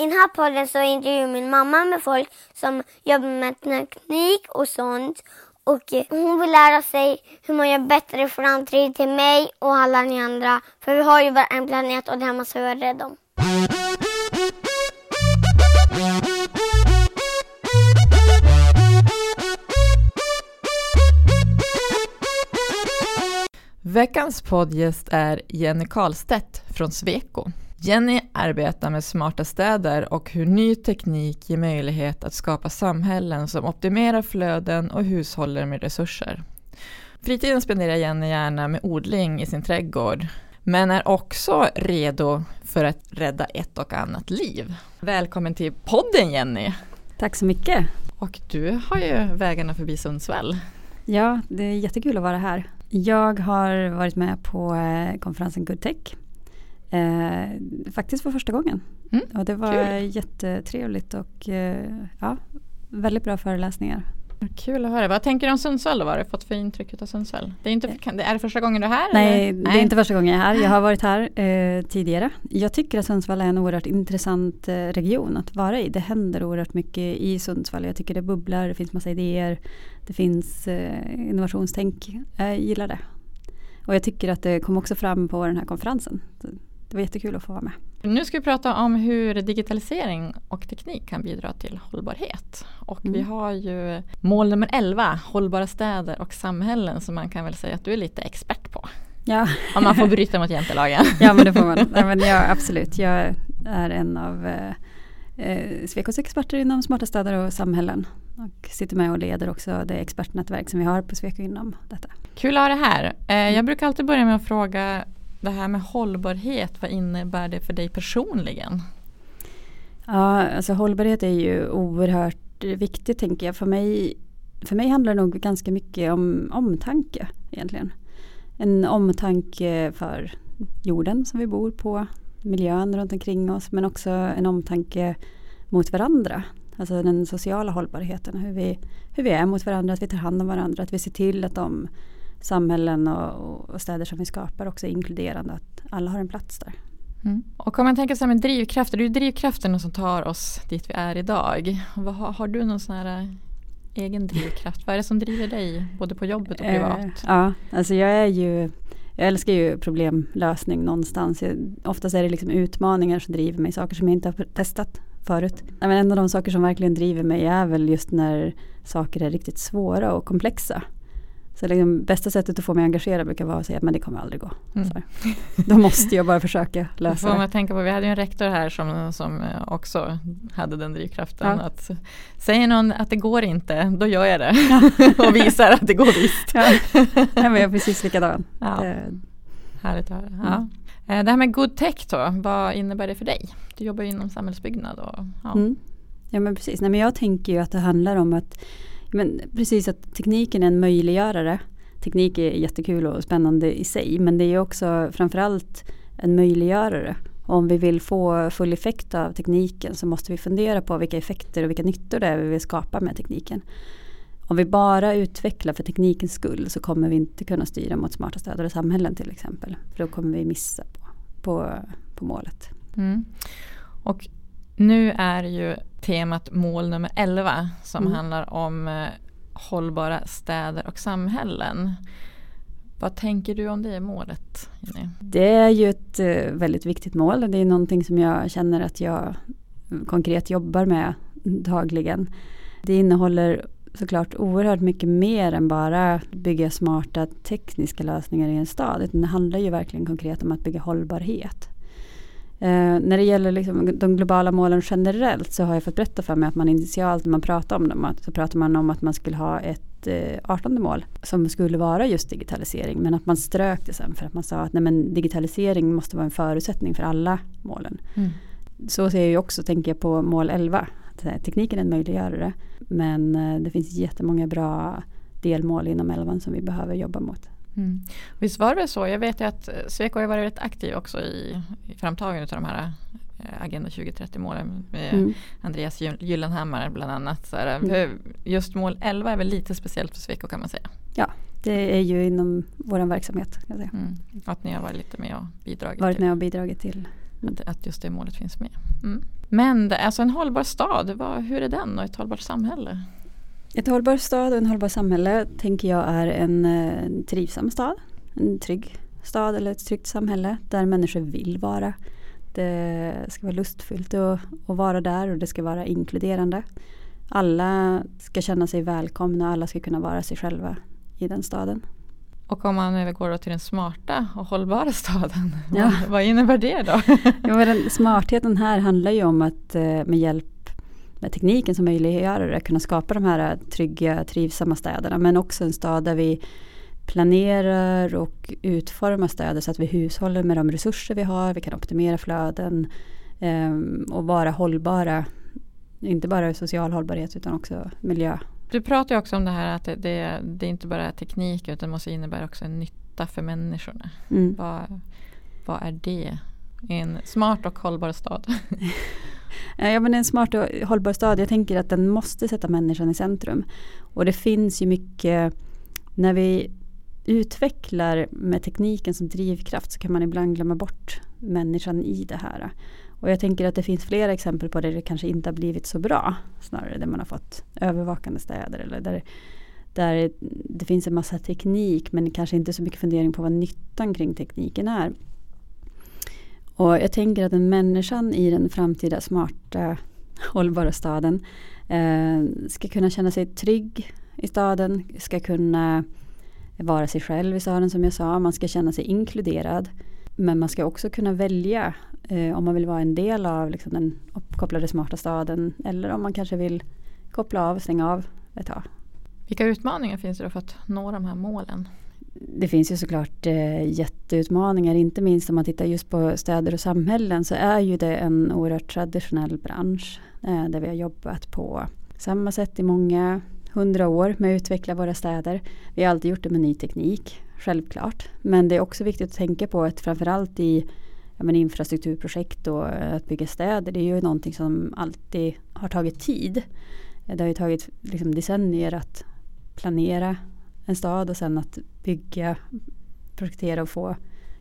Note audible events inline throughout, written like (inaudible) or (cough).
I den här podden så intervjuar min mamma med folk som jobbar med teknik och sånt. Och eh, hon vill lära sig hur man gör bättre framtid till mig och alla ni andra. För vi har ju bara en planet och den måste vi vara rädda om. Veckans poddgäst är Jenny Karlstedt från Sweco. Jenny arbetar med smarta städer och hur ny teknik ger möjlighet att skapa samhällen som optimerar flöden och hushåller med resurser. Fritiden spenderar Jenny gärna med odling i sin trädgård, men är också redo för att rädda ett och annat liv. Välkommen till podden Jenny! Tack så mycket! Och du har ju vägarna förbi Sundsvall. Ja, det är jättekul att vara här. Jag har varit med på eh, konferensen Good Tech. Eh, faktiskt för första gången. Mm, och det var kul. jättetrevligt och eh, ja, väldigt bra föreläsningar. Kul att höra. Vad tänker du om Sundsvall? Vad har du fått för intryck av Sundsvall? Det är, inte, är det första gången du är här? Nej, eller? det är inte första gången jag är här. Jag har varit här eh, tidigare. Jag tycker att Sundsvall är en oerhört intressant eh, region att vara i. Det händer oerhört mycket i Sundsvall. Jag tycker det bubblar, det finns massa idéer. Det finns eh, innovationstänk. Jag gillar det. Och jag tycker att det kom också fram på den här konferensen. Det var jättekul att få vara med. Nu ska vi prata om hur digitalisering och teknik kan bidra till hållbarhet. Och mm. vi har ju mål nummer 11, hållbara städer och samhällen som man kan väl säga att du är lite expert på. Ja. Om man får bryta mot (laughs) jantelagen. ja men det får man. Nej, men ja, absolut, jag är en av eh, eh, Svekos experter inom smarta städer och samhällen. Och sitter med och leder också det expertnätverk som vi har på Sweco inom detta. Kul att ha det här. Eh, jag brukar alltid börja med att fråga det här med hållbarhet, vad innebär det för dig personligen? Ja, alltså hållbarhet är ju oerhört viktigt tänker jag. För mig, för mig handlar det nog ganska mycket om omtanke egentligen. En omtanke för jorden som vi bor på, miljön runt omkring oss men också en omtanke mot varandra. Alltså den sociala hållbarheten, hur vi, hur vi är mot varandra, att vi tar hand om varandra, att vi ser till att de samhällen och, och, städer som vi skapar också är inkluderande. Att alla har en plats där. Mm. Och om man tänker sig med drivkrafter, det är ju drivkrafterna som tar oss dit vi är idag. Vad, har, har du någon sån här eh, egen drivkraft? Vad är det som driver dig både på jobbet och eh, privat? Eh, ja, alltså jag är ju jag älskar ju problemlösning någonstans. Jag, oftast är det liksom utmaningar som driver mig, saker som jag inte har testat förut. Men en av de saker som verkligen driver mig är väl just när saker är riktigt svåra och komplexa. Så liksom, bästa sättet att få mig engagerad brukar vara att säga att men det kommer aldrig gå. Mm. Då måste jag bara försöka (laughs) lösa det. Man tänka på, vi hade ju en rektor här som, som också hade den drivkraften. Ja. Att, säger någon att det går inte, då gör jag det. (laughs) och visar att det går visst. ja. Nej, men jag är precis likadan. Ja. Det, Härligt att höra. Mm. Ja. Eh, det här med good tech då, vad innebär det för dig? Du jobbar ju inom samhällsbyggnad. Och, ja. Mm. ja men precis, Nej, men jag tänker ju att det handlar om att men precis att tekniken är en möjliggörare. Teknik är jättekul och spännande i sig men det är också framförallt en möjliggörare. Om vi vill få full effekt av tekniken så måste vi fundera på vilka effekter och vilka nyttor det är vi vill skapa med tekniken. Om vi bara utvecklar för teknikens skull så kommer vi inte kunna styra mot smarta städer och samhällen till exempel. För då kommer vi missa på, på, på målet. Mm. Och nu är ju temat mål nummer 11 som mm. handlar om eh, hållbara städer och samhällen. Vad tänker du om det målet? Jenny? Det är ju ett eh, väldigt viktigt mål. Det är någonting som jag känner att jag konkret jobbar med dagligen. Det innehåller såklart oerhört mycket mer än bara bygga smarta tekniska lösningar i en stad. det handlar ju verkligen konkret om att bygga hållbarhet. Eh, när det gäller liksom de globala målen generellt så har jag fått berätta för mig att man initialt när man pratar om dem så pratar man om att man skulle ha ett eh, 18 mål som skulle vara just digitalisering men att man strök det sen för att man sa att nej, men digitalisering måste vara en förutsättning för alla målen. Mm. Så ser jag också, tänker jag på mål 11. Att, eh, tekniken är en möjliggörare men eh, det finns jättemånga bra delmål inom 11 som vi behöver jobba mot. Mm. Visst var det så? Jag vet ju att eh, Sweco har varit rätt aktiv också i, i framtagandet av de här eh, Agenda 2030 målen med mm. Andreas Gyllenhammar bland annat. Så här, mm. Just mål 11 är väl lite speciellt för Sweco kan man säga. Ja, det är ju inom vår verksamhet. Kan jag. Mm. Att ni har varit lite med och bidragit varit med och bidragit till att, att just det målet finns med. Mm. Men det, alltså en hållbar stad, vad, hur är den och ett hållbart samhälle? Ett hållbar stad och en hållbar samhälle tänker jag är en, en trivsam stad. En trygg stad eller ett tryggt samhälle där människor vill vara. Det ska vara lustfyllt att, att vara där och det ska vara inkluderande. Alla ska känna sig välkomna och alla ska kunna vara sig själva i den staden. Och om man övergår till den smarta och hållbara staden, ja. vad, vad innebär det då? (laughs) ja, den, smartheten här handlar ju om att eh, med hjälp med tekniken som möjliggör det kunna skapa de här trygga, trivsamma städerna. Men också en stad där vi planerar och utformar städer så att vi hushåller med de resurser vi har. Vi kan optimera flöden eh, och vara hållbara. Inte bara social hållbarhet utan också miljö. Du pratar ju också om det här att det, det, det inte bara är teknik utan måste innebära också en nytta för människorna. Mm. Vad, vad är det i en smart och hållbar stad? (laughs) Eh, ja men en smart och hållbar stad, jag tänker att den måste sätta människan i centrum. Och det finns ju mycket, när vi utvecklar med tekniken som drivkraft så kan man ibland glömma bort människan i det här. Och jag tänker att det finns flera exempel på där det kanske inte har blivit så bra. Snarare där man har fått övervakande städer eller där, där det finns en massa teknik men kanske inte så mycket fundering på vad nyttan kring tekniken är. Och jag tänker att den människan i den framtida smarta (laughs) hållbara staden eh, ska kunna känna sig trygg i staden, ska kunna vara sig själv i staden som jag sa. Man ska känna sig inkluderad. Men man ska också kunna välja eh, om man vill vara en del av liksom, den uppkopplade smarta staden eller om man kanske vill koppla av, och stänga av ett tag. Vilka utmaningar finns det då för att nå de här målen? Det finns ju såklart eh, jätteutmaningar, inte minst om man tittar just på städer och samhällen så är ju det en oerhört traditionell bransch eh, där vi har jobbat på samma sätt i många hundra år med att utveckla våra städer. Vi har alltid gjort det med ny teknik, självklart. Men det är också viktigt att tänka på att framförallt i men infrastrukturprojekt och eh, att bygga städer, det är ju någonting som alltid har tagit tid. Det har ju tagit liksom decennier att planera en stad och sen att bygga, projektera och få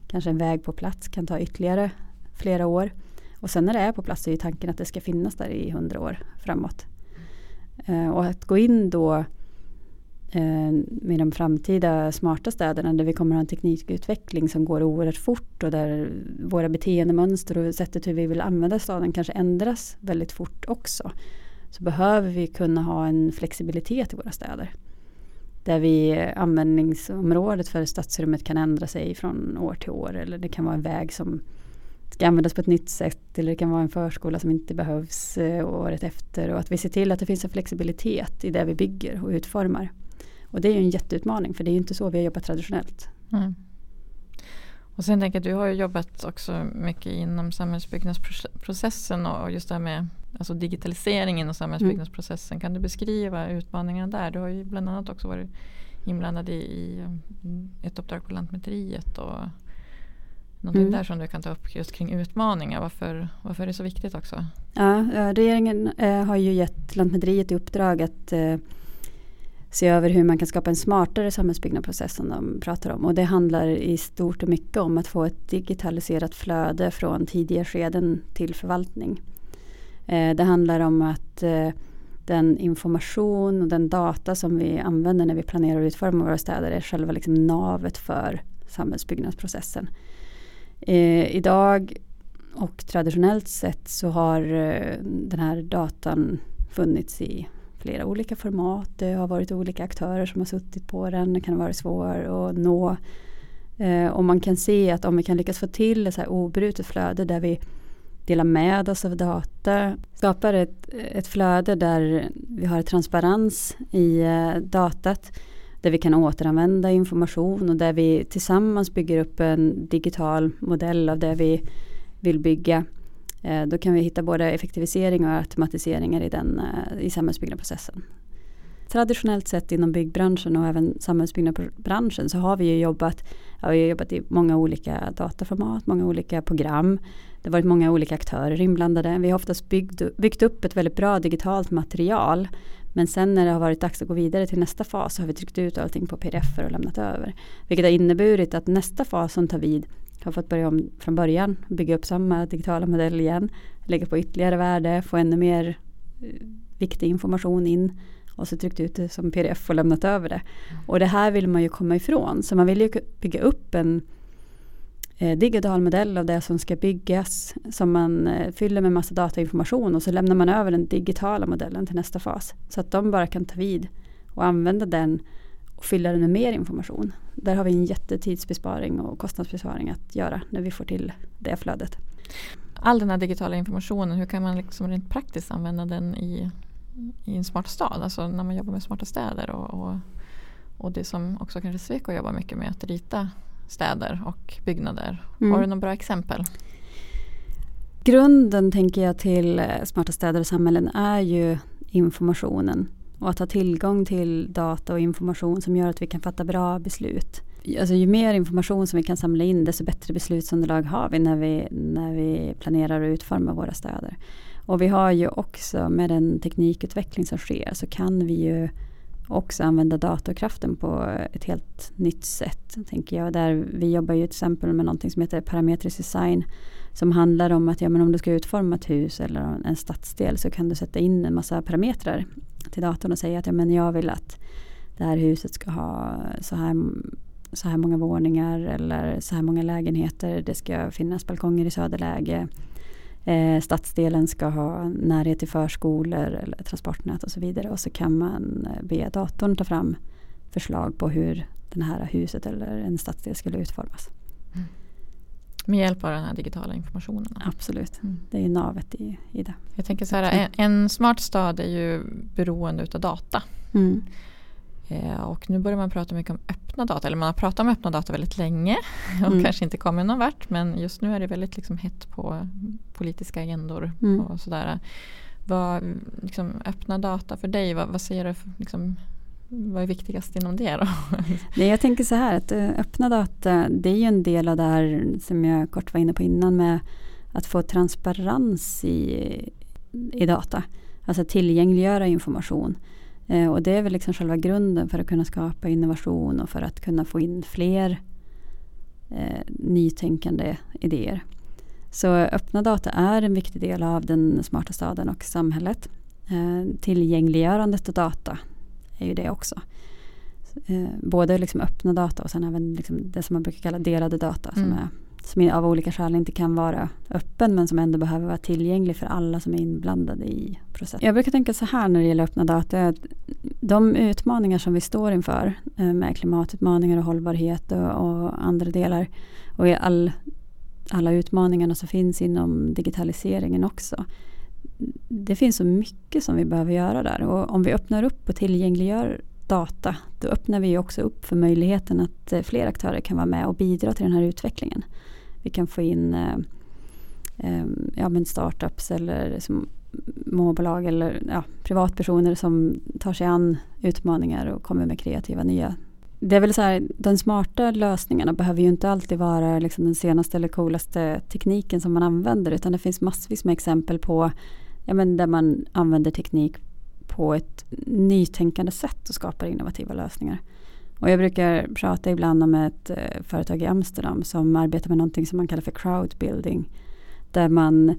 kanske en väg på plats kan ta ytterligare flera år. Och sen när det är på plats är ju tanken att det ska finnas där i hundra år framåt. Eh, och att gå in då eh, med de framtida smarta städerna där vi kommer att ha en teknikutveckling som går oerhört fort och där våra beteendemönster och sättet hur vi vill använda staden kanske ändras väldigt fort också. Så behöver vi kunna ha en flexibilitet i våra städer. Där vi eh, användningsområdet för stadsrummet kan ändra sig från år till år eller det kan vara en väg som ska användas på ett nytt sätt eller det kan vara en förskola som inte behövs eh, året efter och att vi ser till att det finns en flexibilitet i det vi bygger och utformar. Och det är ju en jätteutmaning för det är ju inte så vi har jobbat traditionellt. Mm. Och sen tänker jag, du har ju jobbat också mycket inom samhällsbyggnadsprocessen och just det här med alltså digitaliseringen och samhällsbyggnadsprocessen. Mm. Kan du beskriva utmaningarna där? Du har ju bland annat också varit inblandad i, i ett uppdrag på Lantmäteriet och Någonting mm. där som du kan ta upp just kring utmaningar. Varför, varför är det så viktigt också? Ja, regeringen eh, har ju gett Lantmäteriet i uppdrag att eh, se över hur man kan skapa en smartare samhällsbyggnadsprocess som de pratar om. Och det handlar i stort och mycket om att få ett digitaliserat flöde från tidiga skeden till förvaltning. Eh, det handlar om att eh, den information och den data som vi använder när vi planerar och utformar våra städer är själva liksom navet för samhällsbyggnadsprocessen. Eh, idag och traditionellt sett så har eh, den här datan funnits i flera olika format. Det har varit olika aktörer som har suttit på den. Det kan ha varit svår att nå. Eh, och man kan se att om vi kan lyckas få till ett så här obrutet flöde där vi delar med oss av data, skapar ett, ett flöde där vi har transparens i eh, datat där vi kan återanvända information och där vi tillsammans bygger upp en digital modell av det vi vill bygga. Eh, då kan vi hitta både effektivisering och automatiseringar i, den, eh, i samhällsbyggnadsprocessen. Traditionellt sett inom byggbranschen och även samhällsbyggnadsbranschen så har vi ju jobbat, ja, vi har jobbat i många olika dataformat, många olika program. Det har varit många olika aktörer inblandade. Vi har oftast byggt, byggt upp ett väldigt bra digitalt material men sen när det har varit dags att gå vidare till nästa fas så har vi tryckt ut allting på pdf och lämnat över. Vilket har inneburit att nästa fas som tar vid har fått börja om från början, bygga upp samma digitala modell igen, lägga på ytterligare värde, få ännu mer eh, viktig information in och så tryckt ut det som pdf och lämnat över det. Och det här vill man ju komma ifrån, så man vill ju bygga upp en eh, digital modell av det som ska byggas som man eh, fyller med massa datainformation och så lämnar man över den digitala modellen till nästa fas. Så att de bara kan ta vid och använda den och fylla den med mer information. Där har vi en jättetidsbesparing och kostnadsbesparing att göra när vi får till det flödet. All den här digitala informationen, hur kan man liksom rent praktiskt använda den i, i en smart stad? Alltså när man jobbar med smarta städer och, och, och det som också kanske Sweco jobbar mycket med, att rita städer och byggnader. Mm. Har du några bra exempel? Grunden tänker jag till eh, smarta städer och samhällen är ju informationen och att ha tillgång till data och information som gör att vi kan fatta bra beslut. Alltså ju mer information som vi kan samla in desto bättre beslutsunderlag har vi när vi, när vi planerar och utformar våra städer. Och vi har ju också med den teknikutveckling som sker så kan vi ju också använda datorkraften på ett helt nytt sätt. Tänker jag. Där vi jobbar ju till exempel med någonting som heter parametrisk design. Som handlar om att ja, men om du ska utforma ett hus eller en stadsdel så kan du sätta in en massa parametrar till datorn och säga att ja, men jag vill att det här huset ska ha så här, så här många våningar eller så här många lägenheter. Det ska finnas balkonger i söderläge. Eh, stadsdelen ska ha närhet till förskolor eller transportnät och så vidare. Och så kan man eh, be datorn ta fram förslag på hur det här huset eller en stadsdel skulle utformas. Med hjälp av den här digitala informationen? Absolut, mm. det är navet i, i det. Jag tänker så här, en, en smart stad är ju beroende utav data. Mm. Eh, och nu börjar man prata mycket om öppna data, eller man har pratat om öppna data väldigt länge (laughs) och mm. kanske inte kommit någon vart men just nu är det väldigt liksom hett på politiska agendor mm. och sådär. Vad, liksom, öppna data för dig, vad, vad ser du liksom, vad är viktigast inom det då? (laughs) Nej, jag tänker så här att eh, öppna data det är ju en del av det här som jag kort var inne på innan med att få transparens i, i data. Alltså tillgängliggöra information. Eh, och det är väl liksom själva grunden för att kunna skapa innovation och för att kunna få in fler eh, nytänkande idéer. Så öppna data är en viktig del av den smarta staden och samhället. Eh, tillgängliggörandet av data är ju det också. Eh, både liksom öppna data och sen även liksom det som man brukar kalla delade data. Mm. Som, är, som av olika skäl inte kan vara öppen men som ändå behöver vara tillgänglig för alla som är inblandade i processen. Jag brukar tänka så här när det gäller öppna data. De utmaningar som vi står inför eh, med klimatutmaningar och hållbarhet och, och andra delar och all, alla utmaningarna som finns inom digitaliseringen också det finns så mycket som vi behöver göra där och om vi öppnar upp och tillgängliggör data då öppnar vi också upp för möjligheten att eh, fler aktörer kan vara med och bidra till den här utvecklingen. Vi kan få in eh, eh, ja, men startups eller småbolag eller ja, privatpersoner som tar sig an utmaningar och kommer med kreativa nya det är väl så här, de smarta lösningarna behöver ju inte alltid vara liksom den senaste eller coolaste tekniken som man använder utan det finns massvis med exempel på ja, men där man använder teknik på ett nytänkande sätt och skapar innovativa lösningar. Och jag brukar prata ibland om ett eh, företag i Amsterdam som arbetar med någonting som man kallar för crowdbuilding. Där man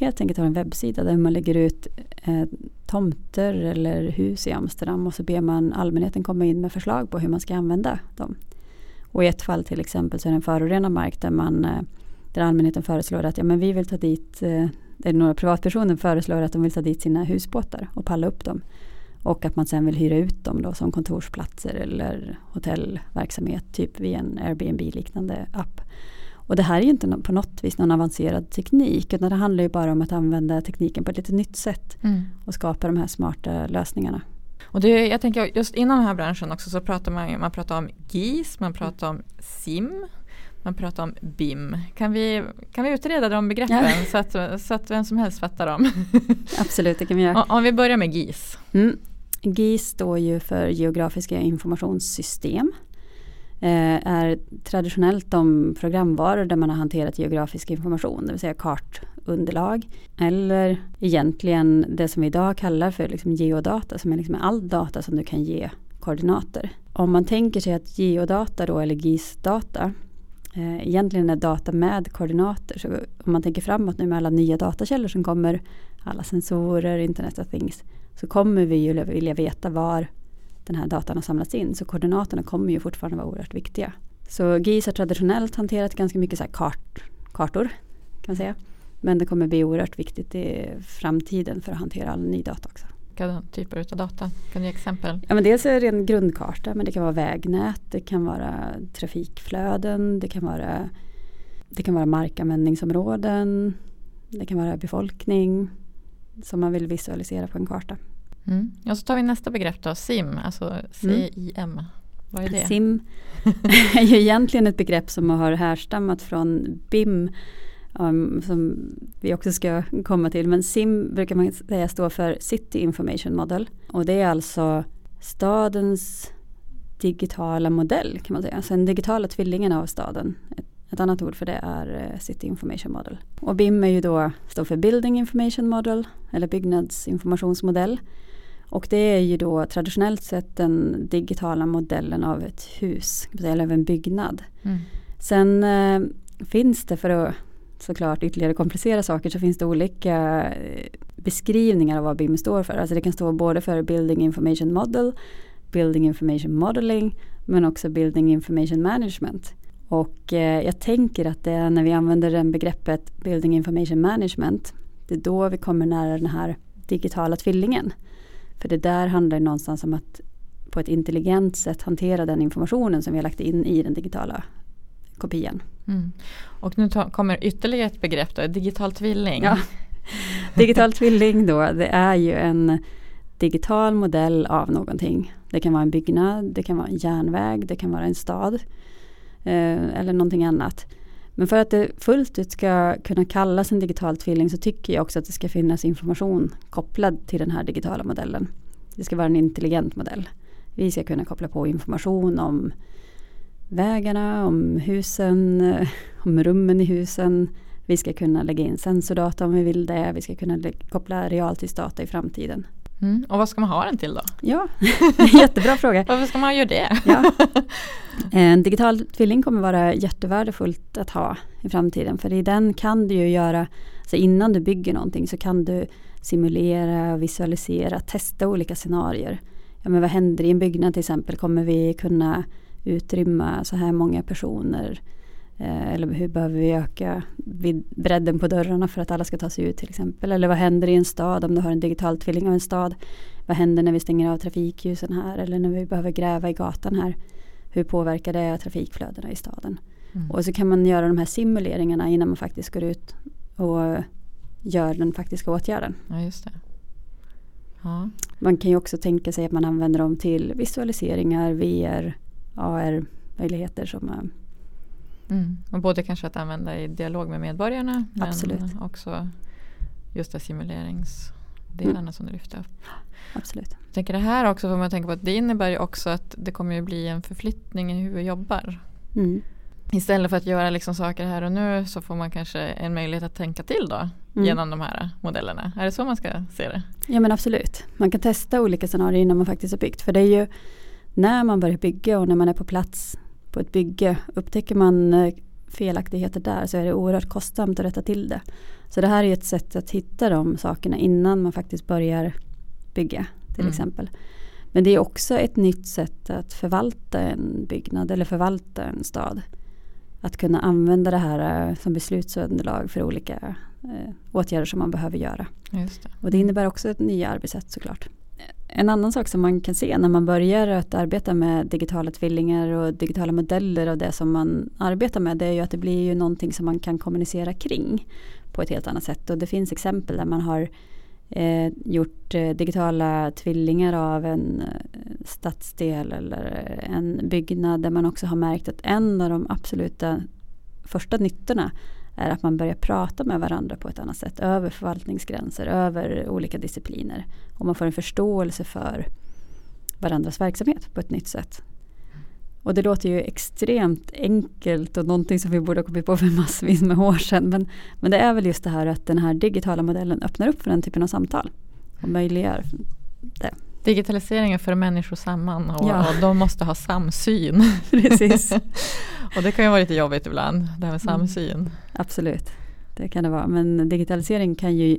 helt enkelt har en webbsida där man lägger ut eh, tomter eller hus i Amsterdam och så ber man allmänheten komma in med förslag på hur man ska använda dem. Och i ett fall till exempel så är det en förorenad mark där, man, eh, där allmänheten föreslår att ja, men vi vill ta dit, eh, det några privatpersoner föreslår att de vill ta dit sina husbåtar och palla upp dem. Och att man sen vill hyra ut dem då som kontorsplatser eller hotellverksamhet, typ via en Airbnb-liknande app. Och det här är ju inte på något vis någon avancerad teknik utan det handlar ju bara om att använda tekniken på ett lite nytt sätt mm. och skapa de här smarta lösningarna. Och det, jag tänker just inom den här branschen också så pratar man, man pratar om GIS, man pratar om SIM, man pratar om BIM. Kan vi, kan vi utreda de begreppen ja. så, att, så att vem som helst fattar dem? (laughs) Absolut, det kan vi göra. Om vi börjar med GIS. Mm. GIS står ju för geografiska informationssystem. Eh, är traditionellt de programvaror där man har hanterat geografisk information, det vill säga kartunderlag. Eller egentligen det som vi idag kallar för liksom geodata, som är liksom all data som du kan ge koordinater. Om man tänker sig att geodata då, eller GIS-data, Eh, egentligen är data med koordinater. Så om man tänker framåt nu med alla nya datakällor som kommer, alla sensorer, Internet of Things, så kommer vi ju vilja veta var den här datan har samlats in. Så koordinaterna kommer ju fortfarande vara oerhört viktiga. Så GIS har traditionellt hanterat ganska mycket så kart, kartor. kan man säga. Men det kommer bli oerhört viktigt i framtiden för att hantera all ny data också. Vilka typer av data? Kan du ge exempel? Ja, men dels är det en grundkarta men det kan vara vägnät, det kan vara trafikflöden, det kan vara, det kan vara markanvändningsområden, det kan vara befolkning som man vill visualisera på en karta. Mm. Och så tar vi nästa begrepp då, SIM, alltså CIM. Mm. Vad är det? SIM (laughs) är ju egentligen ett begrepp som har härstammat från BIM um, som vi också ska komma till. Men SIM brukar man säga står för City Information Model och det är alltså stadens digitala modell kan man säga. Alltså den digitala tvillingen av staden. Ett, ett annat ord för det är uh, City Information Model. Och BIM är ju då, står för Building Information Model eller byggnadsinformationsmodell. Och det är ju då traditionellt sett den digitala modellen av ett hus, eller av en byggnad. Mm. Sen eh, finns det för att såklart ytterligare komplicera saker så finns det olika eh, beskrivningar av vad BIM står för. Alltså det kan stå både för Building Information Model, Building Information Modeling men också Building Information Management. Och eh, jag tänker att det är när vi använder den begreppet Building Information Management det är då vi kommer nära den här digitala tvillingen. För det där handlar någonstans om att på ett intelligent sätt hantera den informationen som vi har lagt in i den digitala kopian. Mm. Och nu kommer ytterligare ett begrepp då, digital tvilling. Ja. (laughs) Digital tvilling då, det är ju en digital modell av någonting. Det kan vara en byggnad, det kan vara en järnväg, det kan vara en stad eh, eller någonting annat. Men för att det fullt ut ska kunna kallas en digital tvilling så tycker jag också att det ska finnas information kopplad till den här digitala modellen. Det ska vara en intelligent modell. Vi ska kunna koppla på information om vägarna, om husen, eh, om rummen i husen. Vi ska kunna lägga in sensordata om vi vill det. Vi ska kunna koppla realtidsdata i framtiden. Mm. Och vad ska man ha den till då? Ja, (laughs) jättebra fråga. (laughs) Varför ska man göra det? ja. (laughs) En digital tvilling kommer vara jättevärdefullt att ha i framtiden. För i den kan du ju göra, så innan du bygger någonting så kan du simulera, visualisera, testa olika scenarier. Ja, men vad händer i en byggnad till exempel? Kommer vi kunna utrymma så här många personer? Eh, eller hur behöver vi öka bredden på dörrarna för att alla ska ta sig ut till exempel. Eller vad händer i en stad om du har en digital tvilling av en stad. Vad händer när vi stänger av trafikljusen här eller när vi behöver gräva i gatan här. Hur påverkar det trafikflödena i staden? Mm. Och så kan man göra de här simuleringarna innan man faktiskt går ut och gör den faktiska åtgärden. Ja, just det. Ja. Man kan ju också tänka sig att man använder dem till visualiseringar, VR, AR-möjligheter som Mm. Och både kanske att använda i dialog med medborgarna Absolut. men också just det simuleringsdelarna mm. som du lyfte upp. Absolut. Jag tänker det här också, för man tänker på att det innebär ju också att det kommer ju bli en förflyttning i hur vi jobbar. Mm. Istället för att göra liksom saker här och nu så får man kanske en möjlighet att tänka till då mm. genom de här modellerna. Är det så man ska se det? Ja men absolut. Man kan testa olika scenarier innan man faktiskt har byggt. För det är ju när man börjar bygga och när man är på plats på ett bygge. Upptäcker man eh, felaktigheter där så är det oerhört kostsamt att rätta till det. Så det här är ett sätt att hitta de sakerna innan man faktiskt börjar bygga till mm. exempel. Men det är också ett nytt sätt att förvalta en byggnad eller förvalta en stad. Att kunna använda det här eh, som beslutsunderlag för olika eh, åtgärder som man behöver göra. Det. Och det innebär också ett nya arbetssätt såklart en annan sak som man kan se när man börjar att arbeta med digitala tvillingar och digitala modeller och det som man arbetar med det är ju att det blir ju någonting som man kan kommunicera kring på ett helt annat sätt. Och det finns exempel där man har eh, gjort eh, digitala tvillingar av en eh, stadsdel eller eh, en byggnad där man också har märkt att en av de absoluta första nyttorna är att man börjar prata med varandra på ett annat sätt över förvaltningsgränser, över olika discipliner. Och man får en förståelse för varandras verksamhet på ett nytt sätt. Och det låter ju extremt enkelt och någonting som vi borde ha kommit på för massvis med år sedan. Men, men det är väl just det här att den här digitala modellen öppnar upp för den typen av samtal och möjliggör det. Digitaliseringen för människor samman och, Ja. och de måste ha samsyn. (laughs) Precis. (laughs) och det kan ju vara lite jobbigt ibland, det här med Mm. samsyn. Absolut, det kan det vara. Men digitalisering kan ju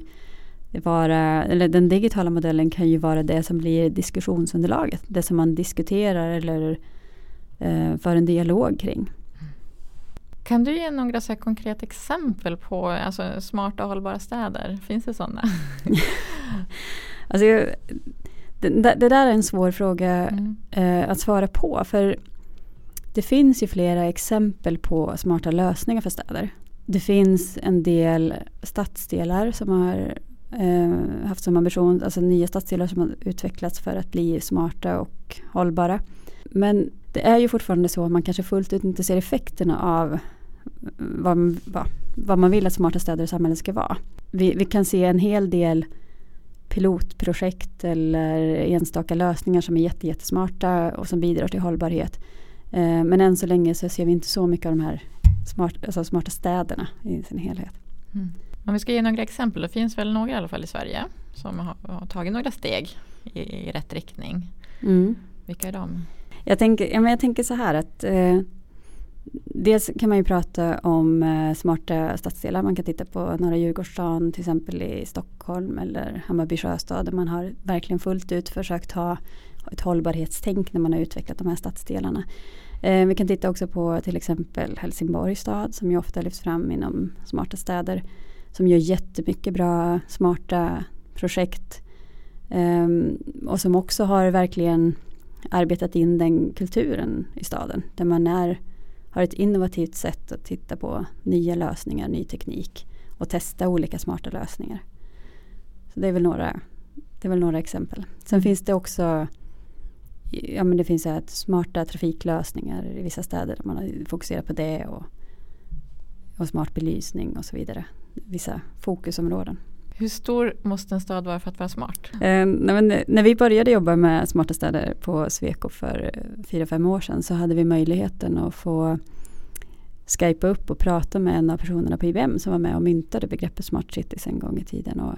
vara, eller den digitala modellen kan ju vara det som blir diskussionsunderlaget. Det som man diskuterar eller eh, för en dialog kring. Kan du ge några så konkreta exempel på alltså, smarta och hållbara städer? Finns det sådana? (laughs) Alltså, det, det där är en svår fråga Mm. eh, att svara på. För det finns ju flera exempel på smarta lösningar för städer. Det finns en del stadsdelar som har eh, haft som ambition, alltså nya stadsdelar som har utvecklats för att bli smarta och hållbara. Men det är ju fortfarande så att man kanske fullt ut inte ser effekterna av vad, vad, vad man vill att smarta städer och samhällen ska vara. Vi, vi kan se en hel del pilotprojekt eller enstaka lösningar som är jätte, jättesmarta och som bidrar till hållbarhet. Eh, men än så länge så ser vi inte så mycket av de här smart, alltså smarta städerna i sin helhet. Mm. Om vi ska ge några exempel, det finns väl några i alla fall i Sverige som har, har tagit några steg i, i rätt riktning. Vilka är de? Jag, tänker, ja, men jag tänker så här att eh, dels kan man ju prata om eh, smarta stadsdelar. Man kan titta på Norra Djurgårdsstaden till exempel i Stockholm eller Hammarby sjöstad där man har verkligen fullt ut försökt ha ett hållbarhetstänk när man har utvecklat de här stadsdelarna. Eh, vi kan titta också på till exempel Helsingborgs stad som ju ofta lyfts fram inom smarta städer. Som gör jättemycket bra smarta projekt. Eh, och som också har verkligen arbetat in den kulturen i staden. Där man är, har ett innovativt sätt att titta på nya lösningar, ny teknik och testa olika smarta lösningar. Så det är väl några, det är väl några exempel. Sen Mm. finns det också ja, men det finns här smarta trafiklösningar i vissa städer. Man har fokuserat på det och, och smart belysning och så vidare. Vissa fokusområden. Hur stor måste en stad vara för att vara smart? Eh, när, eh, när vi började jobba med smarta städer på Sweco för eh, fyra fem år sedan så hade vi möjligheten att få skypa upp och prata med en av personerna på IBM som var med och myntade begreppet smart cities en gång i tiden. Och,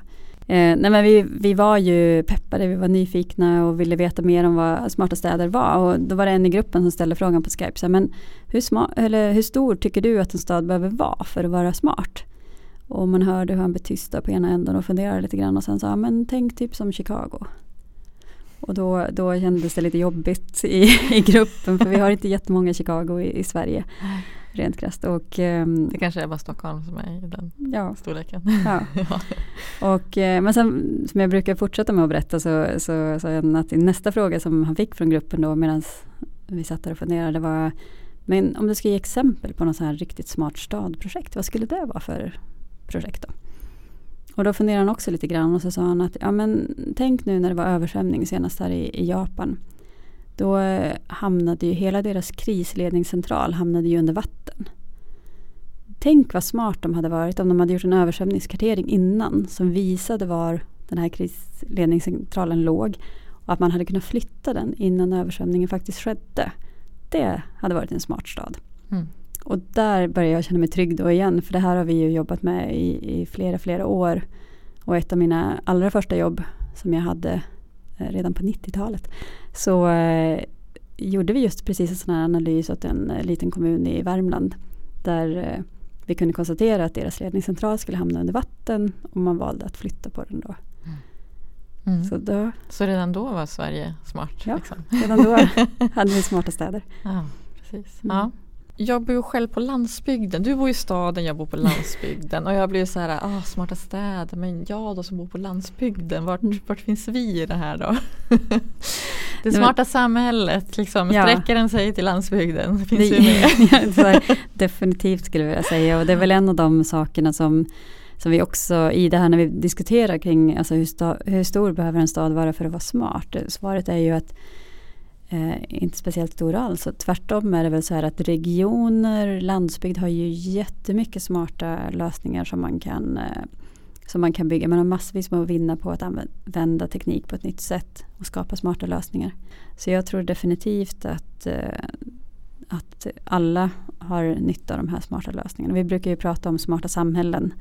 eh, nej, men vi, vi var ju peppade, vi var nyfikna och ville veta mer om vad smarta städer var. Och då var det en i gruppen som ställde frågan på Skype. Så här, men hur, sma- eller, hur stor tycker du att en stad behöver vara för att vara smart? Och man hörde hur han blev tyst där på ena änden och funderade lite grann och sen sa men tänk typ som Chicago. Och då, då kändes det lite jobbigt i, i gruppen för vi har inte jättemånga Chicago i, i Sverige. Rent krasst. Och, ehm, Det kanske är bara Stockholm som är i den ja, storleken. ja. (laughs) Ja. Och, eh, men sen som jag brukar fortsätta med att berätta så så sa jag att nästa fråga som han fick från gruppen då medan vi satt där och funderade var Men om du ska ge exempel på något så här riktigt smart stadprojekt, vad skulle det vara för projekt då? Och då funderade han också lite grann och så sa han att ja men tänk nu när det var översvämning senast här i, i Japan. Då eh, hamnade ju hela deras krisledningscentral hamnade ju under vatten. Tänk vad smart de hade varit om de hade gjort en översvämningskartering innan som visade var den här krisledningscentralen låg och att man hade kunnat flytta den innan översvämningen faktiskt skedde. Det hade varit en smart stad. Mm. Och där börjar jag känna mig trygg då igen för det här har vi ju jobbat med i, i flera, flera år. Och ett av mina allra första jobb som jag hade eh, redan på 90-talet så eh, gjorde vi just precis en sån här analys åt en eh, liten kommun i Värmland där eh, vi kunde konstatera att deras ledningscentral skulle hamna under vatten och man valde att flytta på den då. Mm. Så då, Så redan då var Sverige smart? Ja. Liksom. redan då (laughs) hade vi smarta städer. Ja, precis. Mm. Ja. Jag bor själv på landsbygden. Du bor i staden, jag bor på (laughs) landsbygden. Och jag blir så här, ah, smarta städer. Men jag då som bor på landsbygden, vart, Mm. vart finns vi i det här då? (laughs) Det men- smarta samhället, liksom, Ja. sträcker den sig till landsbygden? Finns (laughs) Det- med? här, definitivt skulle jag vilja säga. Och det är väl en av de sakerna som, som vi också i det här när vi diskuterar kring alltså hur, sta, hur stor behöver en stad vara för att vara smart. Svaret är ju att eh, inte speciellt stor alls. Och tvärtom är det väl så här att regioner, landsbygd har ju jättemycket smarta lösningar som man kan eh, som man kan bygga. Man har massvis med att vinna på att använda teknik på ett nytt sätt och skapa smarta lösningar. Så jag tror definitivt att, eh, att alla har nytta av de här smarta lösningarna. Vi brukar ju prata om smarta samhällen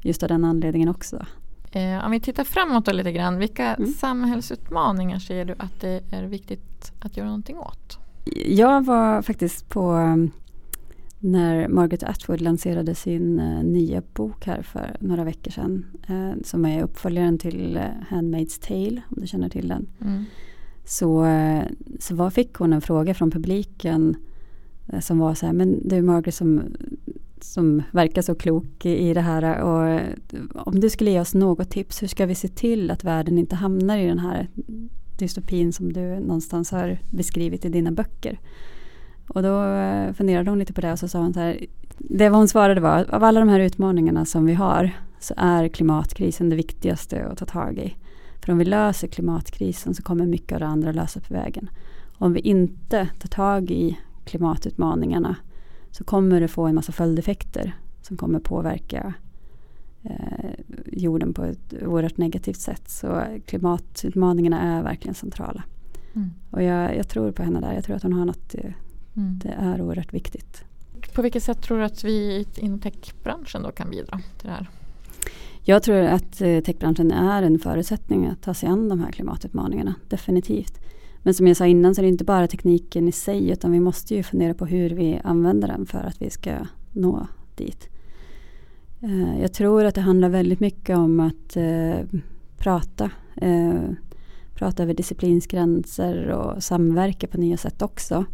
just av den anledningen också. Eh, om vi tittar framåt då lite grann, vilka Mm. samhällsutmaningar ser du att det är viktigt att göra någonting åt? Jag var faktiskt på um, när Margaret Atwood lanserade sin eh, nya bok här för några veckor sedan. eh, som är uppföljaren till eh, Handmaid's Tale, om du känner till den. Mm. Så, eh, så var, fick hon en fråga från publiken som var så här, men du Margaret som, som verkar så klok i, det här och eh, om du skulle ge oss något tips, hur ska vi se till att världen inte hamnar i den här dystopin som du någonstans har beskrivit i dina böcker? Och då eh, funderade hon lite på det och så sa hon så här, det vad hon svarade var, av alla de här utmaningarna som vi har så är klimatkrisen det viktigaste att ta tag i. För om vi löser klimatkrisen så kommer mycket av det andra lösa på vägen. Om vi inte tar tag i klimatutmaningarna så kommer det få en massa följdeffekter som kommer påverka eh, jorden på ett oerhört negativt sätt. Så klimatutmaningarna är verkligen centrala. Mm. Och jag, jag tror på henne där. Jag tror att hon har något, eh, Mm. det är oerhört viktigt. På vilket sätt tror du att vi inom techbranschen då kan bidra till det här? Jag tror att eh, techbranschen är en förutsättning att ta sig an de här klimatutmaningarna. Definitivt. Men som jag sa innan så är det inte bara tekniken i sig utan vi måste ju fundera på hur vi använder den för att vi ska nå dit. Eh, jag tror att det handlar väldigt mycket om att eh, prata. Eh, prata över disciplinsgränser och samverka på nya sätt också.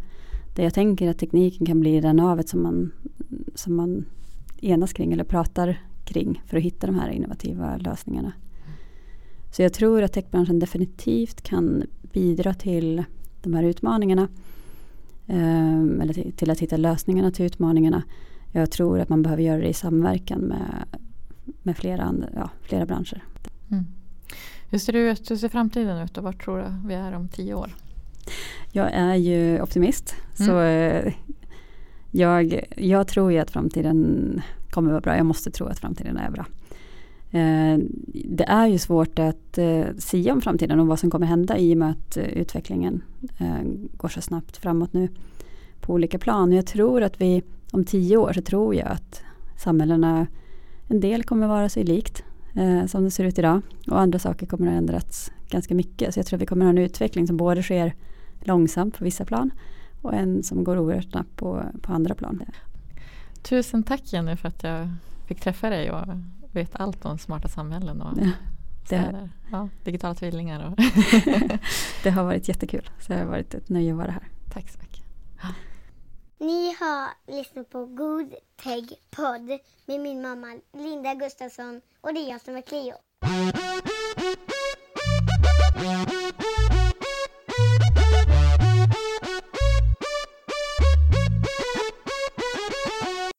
Där jag tänker att tekniken kan bli det navet som man, som man enas kring eller pratar kring för att hitta de här innovativa lösningarna. Så jag tror att techbranschen definitivt kan bidra till de här utmaningarna. Ehm, eller till, att hitta lösningarna till utmaningarna. Jag tror att man behöver göra det i samverkan med, med flera, ja, flera branscher. Mm. Hur ser ut? Hur ser framtiden ut och vart tror du vi är om tio år? Jag är ju optimist. Så eh, jag, jag tror ju att framtiden kommer vara bra. Jag måste tro att framtiden är bra. Eh, det är ju svårt att eh, sia om framtiden och vad som kommer hända i och med att eh, utvecklingen eh, går så snabbt framåt nu på olika plan. Jag tror att vi om tio år så tror jag att samhällena, en del kommer vara sig likt eh, som det ser ut idag och andra saker kommer att ändras ganska mycket. Så jag tror att vi kommer att ha en utveckling som både sker långsamt på vissa plan och en som går oerhört snabbt på, på andra plan. Tusen tack Jenny för att jag fick träffa dig och vet allt om smarta samhällen och Ja, det- städer. Ja, digitala tvillingar. Och (laughs) Det har varit jättekul. Så det har varit ett nöje att vara här. tack så mycket. Ni har lyssnat på God Tech Podd med min mamma Linda Gustafsson och det är jag som är Cleo.